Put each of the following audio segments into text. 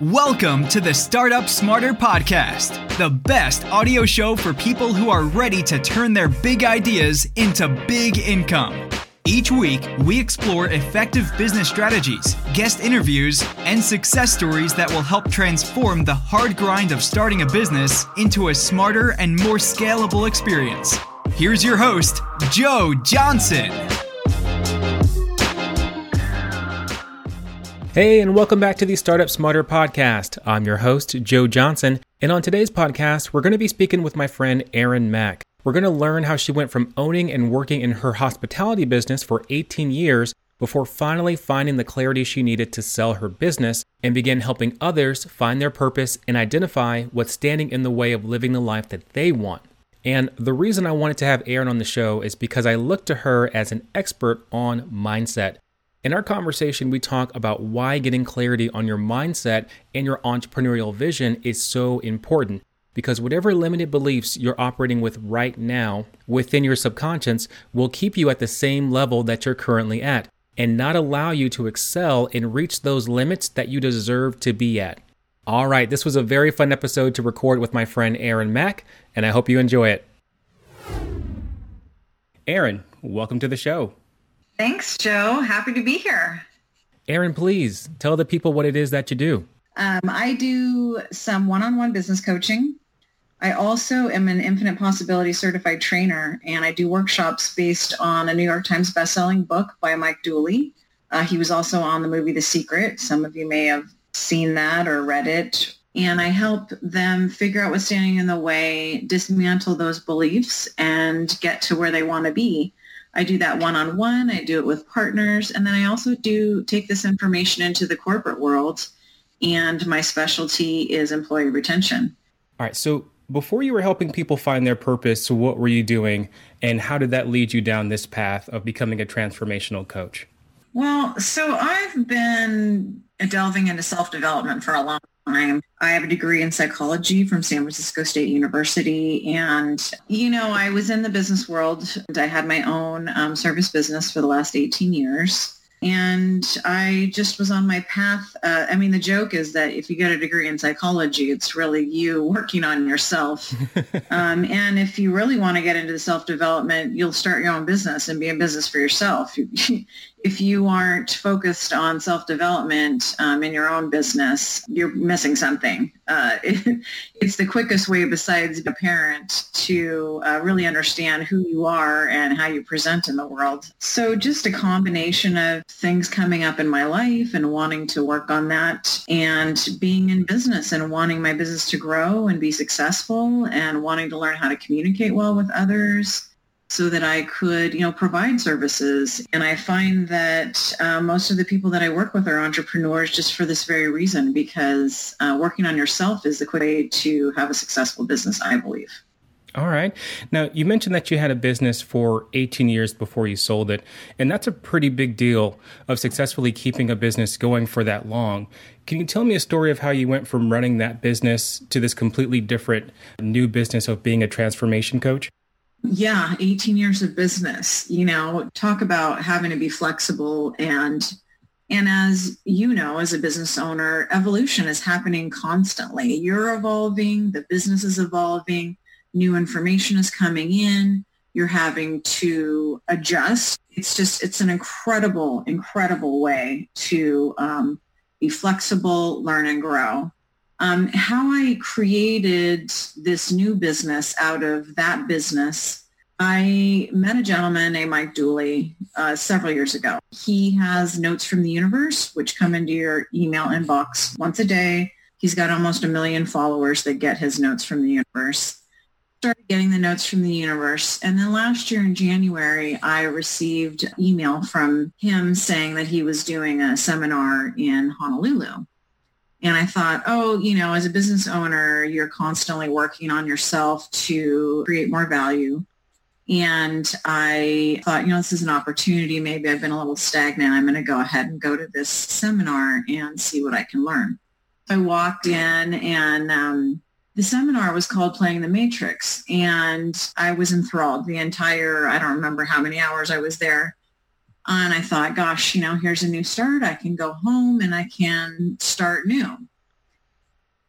Welcome to the Startup Smarter Podcast, the best audio show for people who are ready to turn their big ideas into big income. Each week, we explore effective business strategies, guest interviews, and success stories that will help transform the hard grind of starting a business into a smarter and more scalable experience. Here's your host, Joe Johnson. Hey, and welcome back to the Startup Smarter podcast. I'm your host, Joe Johnson, and on today's podcast, we're going to be speaking with my friend Erin Mac. We're going to learn how she went from owning and working in her hospitality business for 18 years before finally finding the clarity she needed to sell her business and begin helping others find their purpose and identify what's standing in the way of living the life that they want. And the reason I wanted to have Erin on the show is because I look to her as an expert on mindset. In our conversation, we talk about why getting clarity on your mindset and your entrepreneurial vision is so important. Because whatever limited beliefs you're operating with right now within your subconscious will keep you at the same level that you're currently at and not allow you to excel and reach those limits that you deserve to be at. All right, this was a very fun episode to record with my friend Erin Mac, and I hope you enjoy it. Erin, welcome to the show. Thanks, Joe. Happy to be here. Erin, please tell the people what it is that you do. Um, I do some one-on-one business coaching. I also am an infinite possibility certified trainer, and I do workshops based on a New York Times bestselling book by Mike Dooley. Uh, he was also on the movie The Secret. Some of you may have seen that or read it. And I help them figure out what's standing in the way, dismantle those beliefs, and get to where they want to be. I do that one-on-one. I do it with partners. And then I also do take this information into the corporate world. And my specialty is employee retention. All right. So before you were helping people find their purpose, what were you doing? And how did that lead you down this path of becoming a transformational coach? Well, so I've been delving into self-development for a long time. I have a degree in psychology from San Francisco State University. And, you know, I was in the business world. I had my own um, service business for the last 18 years. And I just was on my path. Uh, I mean, the joke is that if you get a degree in psychology, it's really you working on yourself. um, and if you really want to get into the self-development, you'll start your own business and be in business for yourself. if you aren't focused on self-development um, in your own business, you're missing something. Uh, it, it's the quickest way besides a parent to uh, really understand who you are and how you present in the world. So just a combination of things coming up in my life and wanting to work on that and being in business and wanting my business to grow and be successful and wanting to learn how to communicate well with others so that I could, you know, provide services. And I find that uh, most of the people that I work with are entrepreneurs just for this very reason, because uh, working on yourself is the quick way to have a successful business, I believe. All right. Now, you mentioned that you had a business for 18 years before you sold it, and that's a pretty big deal of successfully keeping a business going for that long. Can you tell me a story of how you went from running that business to this completely different new business of being a transformation coach? Yeah, 18 years of business. You know, talk about having to be flexible and and as you know, as a business owner, evolution is happening constantly. You're evolving, the business is evolving, new information is coming in, you're having to adjust. It's just, it's an incredible, incredible way to um, be flexible, learn and grow. Um, how I created this new business out of that business, I met a gentleman named Mike Dooley uh, several years ago. He has notes from the universe, which come into your email inbox once a day. He's got almost a million followers that get his notes from the universe. Started getting the notes from the universe. And then last year in January, I received email from him saying that he was doing a seminar in Honolulu. And I thought, oh, you know, as a business owner, you're constantly working on yourself to create more value. And I thought, you know, this is an opportunity. Maybe I've been a little stagnant. I'm going to go ahead and go to this seminar and see what I can learn. I walked in and um, the seminar was called Playing the Matrix. And I was enthralled the entire, I don't remember how many hours I was there. And I thought, gosh, you know, here's a new start. I can go home and I can start new.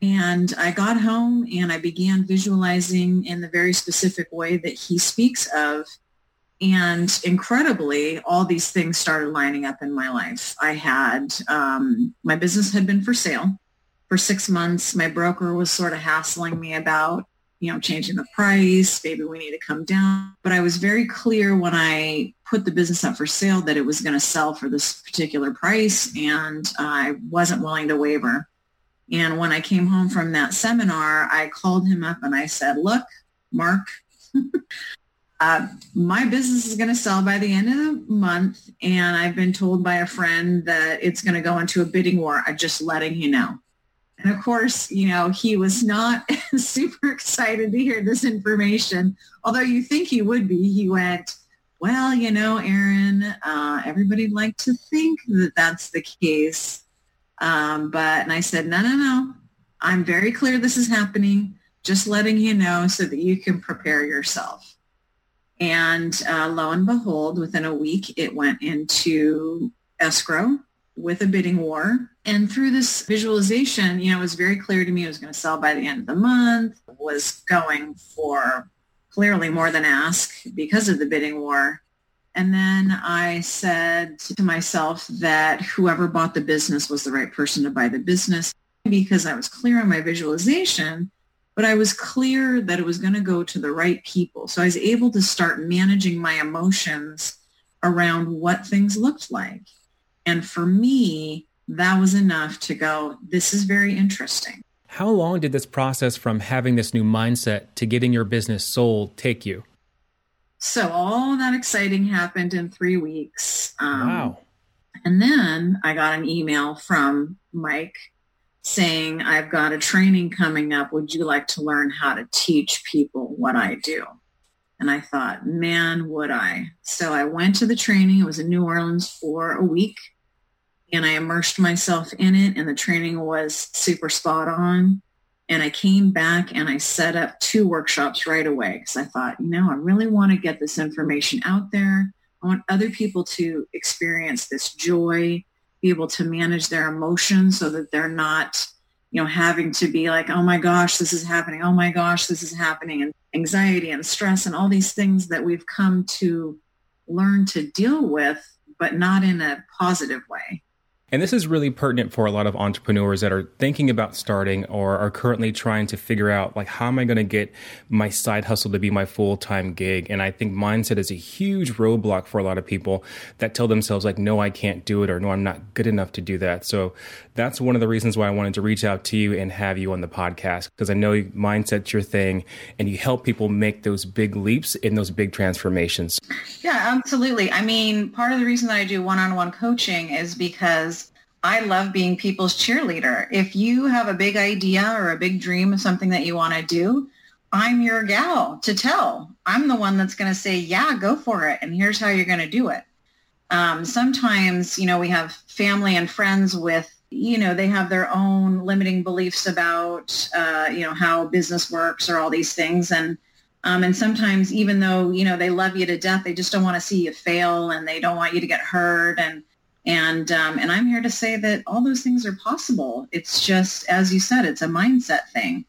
And I got home and I began visualizing in the very specific way that he speaks of. And incredibly, all these things started lining up in my life. I had, um, my business had been for sale for six months. My broker was sort of hassling me about, you know, changing the price. Maybe we need to come down. But I was very clear when I put the business up for sale that it was going to sell for this particular price. And I wasn't willing to waver. And when I came home from that seminar, I called him up and I said, look, Mark, uh, my business is going to sell by the end of the month. And I've been told by a friend that it's going to go into a bidding war. I'm just letting you know. And of course, you know, he was not super excited to hear this information, although you think he would be. He went, well, you know, Erin, uh, everybody'd like to think that that's the case. Um, but, and I said, no, no, no. I'm very clear this is happening. Just letting you know so that you can prepare yourself. And uh, lo and behold, within a week, it went into escrow with a bidding war. And through this visualization, you know, it was very clear to me it was going to sell by the end of the month, was going for clearly more than ask because of the bidding war. And then I said to myself that whoever bought the business was the right person to buy the business because I was clear on my visualization, but I was clear that it was going to go to the right people. So I was able to start managing my emotions around what things looked like. And for me, that was enough to go, this is very interesting. How long did this process from having this new mindset to getting your business sold take you? So all that exciting happened in three weeks. Um, wow. And then I got an email from Mike saying, I've got a training coming up. Would you like to learn how to teach people what I do? And I thought, man, would I? So I went to the training. It was in New Orleans for a week and I immersed myself in it and the training was super spot on. And I came back and I set up two workshops right away because I thought, you know, I really want to get this information out there. I want other people to experience this joy, be able to manage their emotions so that they're not, you know, having to be like, oh my gosh, this is happening. Oh my gosh, this is happening. And anxiety and stress and all these things that we've come to learn to deal with, but not in a positive way. And this is really pertinent for a lot of entrepreneurs that are thinking about starting or are currently trying to figure out like how am I going to get my side hustle to be my full-time gig? And I think mindset is a huge roadblock for a lot of people that tell themselves like no I can't do it or no I'm not good enough to do that. So that's one of the reasons why I wanted to reach out to you and have you on the podcast because I know mindset's your thing and you help people make those big leaps in those big transformations. Yeah, absolutely. I mean, part of the reason that I do one-on-one coaching is because I love being people's cheerleader. If you have a big idea or a big dream of something that you want to do, I'm your gal to tell. I'm the one that's going to say, yeah, go for it. And here's how you're going to do it. Um, sometimes, you know, we have family and friends with, you know, they have their own limiting beliefs about, uh, you know, how business works or all these things. And, um, and sometimes even though, you know, they love you to death, they just don't want to see you fail and they don't want you to get hurt. And, and um, and I'm here to say that all those things are possible. It's just, as you said, it's a mindset thing.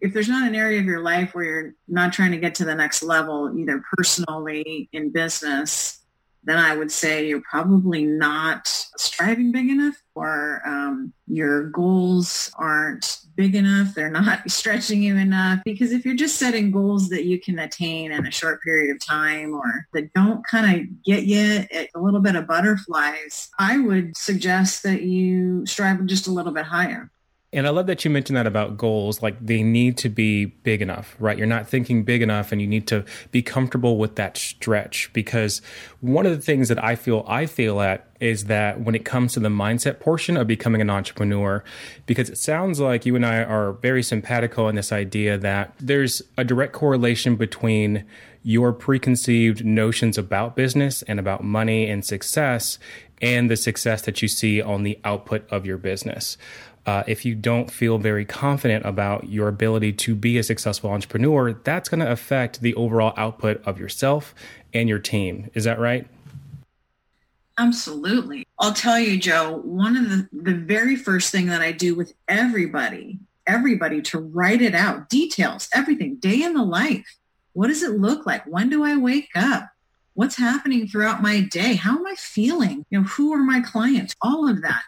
If there's not an area of your life where you're not trying to get to the next level, either personally in business then I would say you're probably not striving big enough or um, your goals aren't big enough. They're not stretching you enough. Because if you're just setting goals that you can attain in a short period of time or that don't kind of get you a little bit of butterflies, I would suggest that you strive just a little bit higher. And I love that you mentioned that about goals. Like they need to be big enough, right? You're not thinking big enough and you need to be comfortable with that stretch because one of the things that I feel I fail at is that when it comes to the mindset portion of becoming an entrepreneur, because it sounds like you and I are very simpatico in this idea that there's a direct correlation between your preconceived notions about business and about money and success and the success that you see on the output of your business uh, if you don't feel very confident about your ability to be a successful entrepreneur, that's going to affect the overall output of yourself and your team. Is that right? Absolutely. I'll tell you, Joe, one of the, the very first thing that I do with everybody everybody to write it out, details, everything, day in the life. What does it look like? When do I wake up? What's happening throughout my day? How am I feeling? You know, who are my clients? All of that.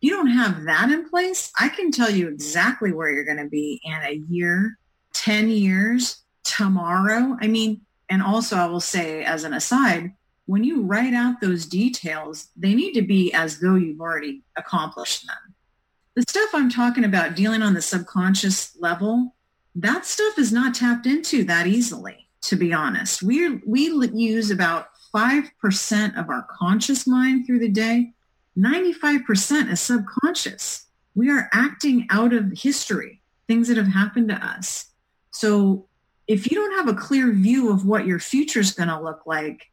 You don't have that in place. I can tell you exactly where you're going to be in a year, 10 years, tomorrow. I mean, and also I will say as an aside, when you write out those details, they need to be as though you've already accomplished them. The stuff I'm talking about dealing on the subconscious level, that stuff is not tapped into that easily, to be honest. We we use about 5% of our conscious mind through the day. 95% is subconscious. We are acting out of history, things that have happened to us. So if you don't have a clear view of what your future is going to look like,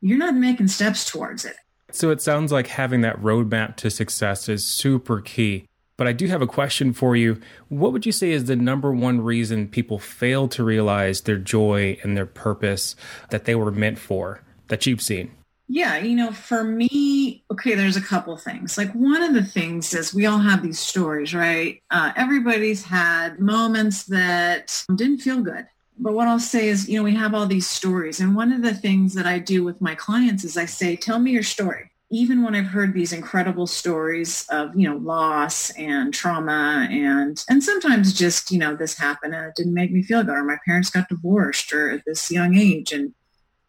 you're not making steps towards it. So it sounds like having that roadmap to success is super key. But I do have a question for you. What would you say is the number one reason people fail to realize their joy and their purpose that they were meant for that you've seen? Yeah, you know, for me, okay, there's a couple things. Like one of the things is we all have these stories, right? Uh, everybody's had moments that didn't feel good. But what I'll say is, you know, we have all these stories. And one of the things that I do with my clients is I say, tell me your story. Even when I've heard these incredible stories of, you know, loss and trauma and, and sometimes just, you know, this happened and it didn't make me feel good or my parents got divorced or at this young age and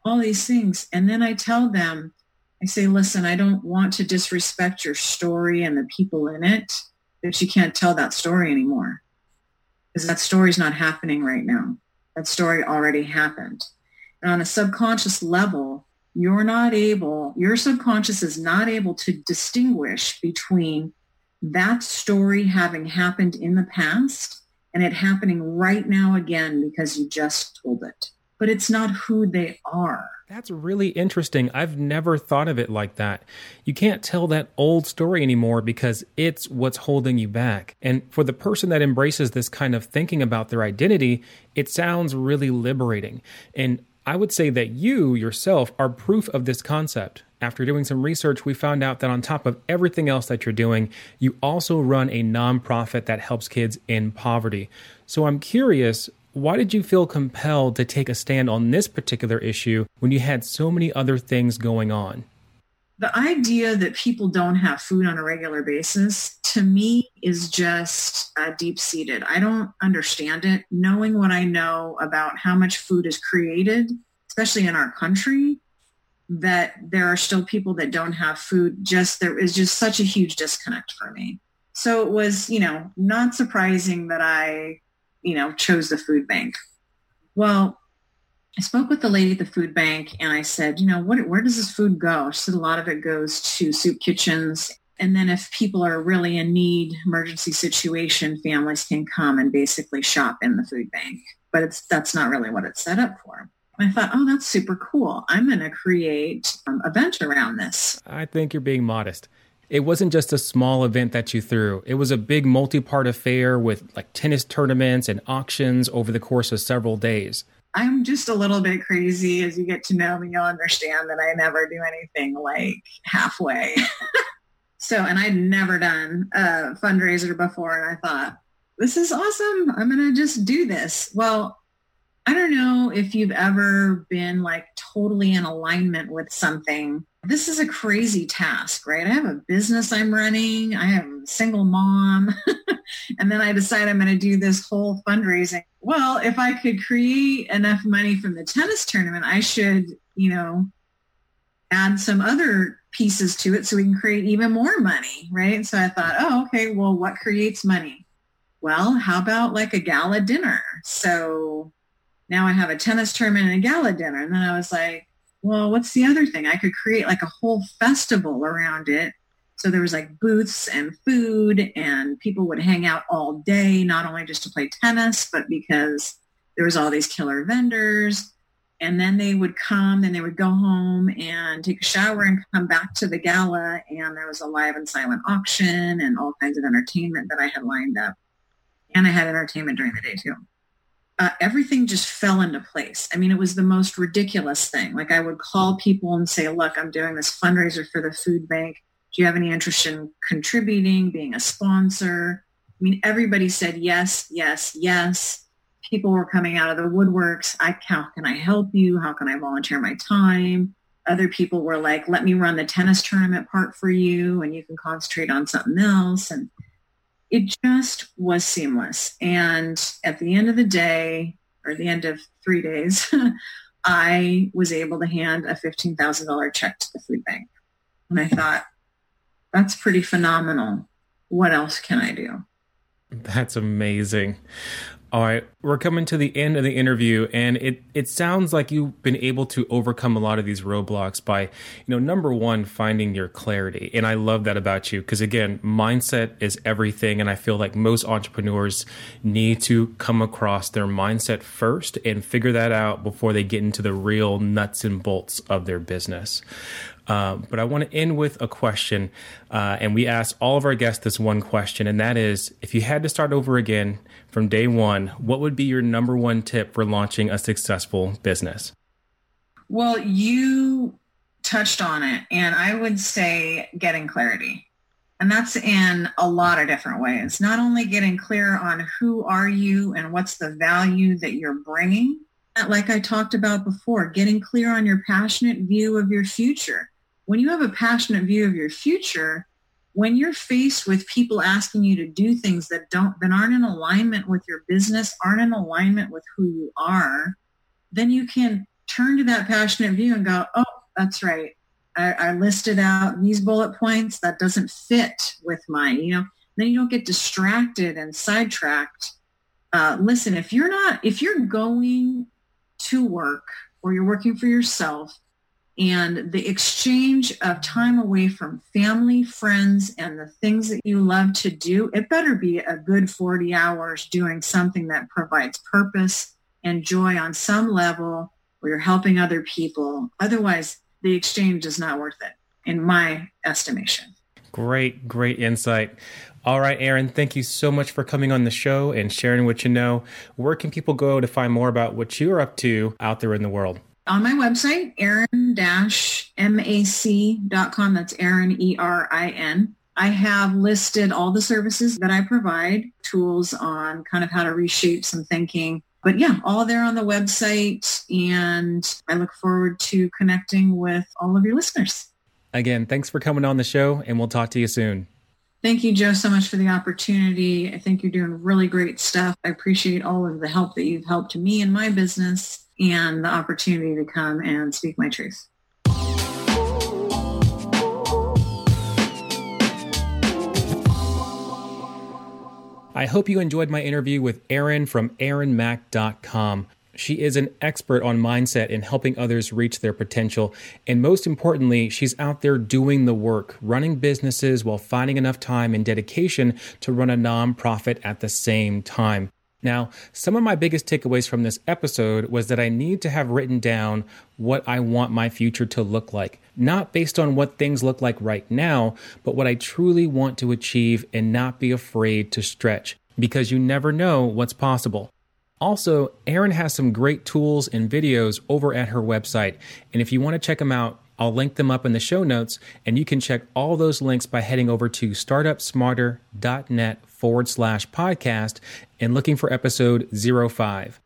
all these things. And then I tell them, I say, listen, I don't want to disrespect your story and the people in it, but you can't tell that story anymore because that story's not happening right now. That story already happened. And on a subconscious level, you're not able, your subconscious is not able to distinguish between that story having happened in the past and it happening right now again because you just told it but it's not who they are. That's really interesting. I've never thought of it like that. You can't tell that old story anymore because it's what's holding you back. And for the person that embraces this kind of thinking about their identity, it sounds really liberating. And I would say that you yourself are proof of this concept. After doing some research, we found out that on top of everything else that you're doing, you also run a nonprofit that helps kids in poverty. So I'm curious, why did you feel compelled to take a stand on this particular issue when you had so many other things going on? The idea that people don't have food on a regular basis to me is just uh, deep seated. I don't understand it. Knowing what I know about how much food is created, especially in our country, that there are still people that don't have food, just there is just such a huge disconnect for me. So it was, you know, not surprising that I you know, chose the food bank. Well, I spoke with the lady at the food bank and I said, you know, what, where does this food go? She said a lot of it goes to soup kitchens. And then if people are really in need, emergency situation, families can come and basically shop in the food bank. But it's that's not really what it's set up for. I thought, oh, that's super cool. I'm going to create an event around this. I think you're being modest it wasn't just a small event that you threw. It was a big multi-part affair with like tennis tournaments and auctions over the course of several days. I'm just a little bit crazy. As you get to know me, you'll understand that I never do anything like halfway. so, and I'd never done a fundraiser before. And I thought, this is awesome. I'm going to just do this. Well, I don't know if you've ever been like totally in alignment with something. This is a crazy task, right? I have a business I'm running. I am a single mom. and then I decide I'm going to do this whole fundraising. Well, if I could create enough money from the tennis tournament, I should, you know, add some other pieces to it so we can create even more money, right? So I thought, oh, okay, well, what creates money? Well, how about like a gala dinner? So now I have a tennis tournament and a gala dinner. And then I was like, well, what's the other thing? I could create like a whole festival around it. So there was like booths and food and people would hang out all day, not only just to play tennis, but because there was all these killer vendors. And then they would come and they would go home and take a shower and come back to the gala. And there was a live and silent auction and all kinds of entertainment that I had lined up. And I had entertainment during the day too uh, everything just fell into place. I mean, it was the most ridiculous thing. Like I would call people and say, look, I'm doing this fundraiser for the food bank. Do you have any interest in contributing, being a sponsor? I mean, everybody said yes, yes, yes. People were coming out of the woodworks. I, how can I help you? How can I volunteer my time? Other people were like, let me run the tennis tournament part for you and you can concentrate on something else. And it just was seamless. And at the end of the day, or the end of three days, I was able to hand a $15,000 check to the food bank. And I thought, that's pretty phenomenal. What else can I do? That's amazing. All right, we're coming to the end of the interview, and it it sounds like you've been able to overcome a lot of these roadblocks by, you know, number one, finding your clarity, and I love that about you because again, mindset is everything, and I feel like most entrepreneurs need to come across their mindset first and figure that out before they get into the real nuts and bolts of their business. Um, but I want to end with a question. Uh, and we asked all of our guests this one question, and that is if you had to start over again from day one, what would be your number one tip for launching a successful business? Well, you touched on it, and I would say getting clarity. And that's in a lot of different ways. Not only getting clear on who are you and what's the value that you're bringing, like I talked about before, getting clear on your passionate view of your future when you have a passionate view of your future, when you're faced with people asking you to do things that don't that aren't in alignment with your business, aren't in alignment with who you are, then you can turn to that passionate view and go, oh, that's right. I, I listed out these bullet points that doesn't fit with mine. you know, then you don't get distracted and sidetracked. Uh, listen, if you're not, if you're going to work or you're working for yourself and the exchange of time away from family, friends, and the things that you love to do, it better be a good 40 hours doing something that provides purpose and joy on some level where you're helping other people. Otherwise, the exchange is not worth it, in my estimation. Great, great insight. All right, Erin, thank you so much for coming on the show and sharing what you know. Where can people go to find more about what you're up to out there in the world? On my website, erin-mac.com. That's Erin, E-R-I-N. I have listed all the services that I provide, tools on kind of how to reshape some thinking. But yeah, all there on the website. And I look forward to connecting with all of your listeners. Again, thanks for coming on the show, and we'll talk to you soon. Thank you, Joe, so much for the opportunity. I think you're doing really great stuff. I appreciate all of the help that you've helped me in my business and the opportunity to come and speak my truth. I hope you enjoyed my interview with Erin from erinmac.com. She is an expert on mindset and helping others reach their potential. And most importantly, she's out there doing the work, running businesses while finding enough time and dedication to run a nonprofit at the same time. Now, some of my biggest takeaways from this episode was that I need to have written down what I want my future to look like, not based on what things look like right now, but what I truly want to achieve and not be afraid to stretch because you never know what's possible. Also, Erin has some great tools and videos over at her website, and if you want to check them out, I'll link them up in the show notes, and you can check all those links by heading over to startupsmarter.net forward slash podcast and looking for episode 05.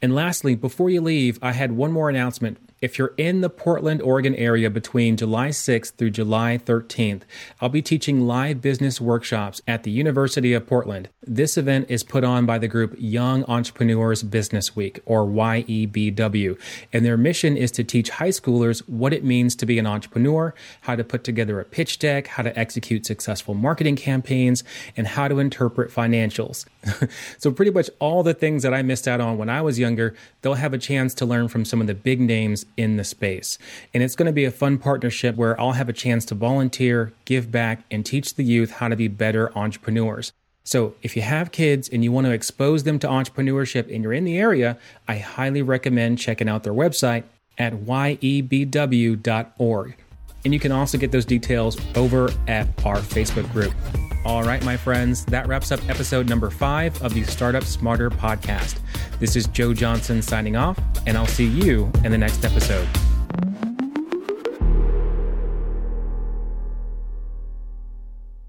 And lastly, before you leave, I had one more announcement if you're in the Portland, Oregon area between July 6th through July 13th, I'll be teaching live business workshops at the University of Portland. This event is put on by the group Young Entrepreneurs Business Week, or YEBW, and their mission is to teach high schoolers what it means to be an entrepreneur, how to put together a pitch deck, how to execute successful marketing campaigns, and how to interpret financials. so, pretty much all the things that I missed out on when I was younger, they'll have a chance to learn from some of the big names in the space. And it's going to be a fun partnership where I'll have a chance to volunteer, give back, and teach the youth how to be better entrepreneurs. So, if you have kids and you want to expose them to entrepreneurship and you're in the area, I highly recommend checking out their website at yebw.org. And you can also get those details over at our Facebook group. All right, my friends, that wraps up episode number five of the Startup Smarter podcast. This is Joe Johnson signing off, and I'll see you in the next episode.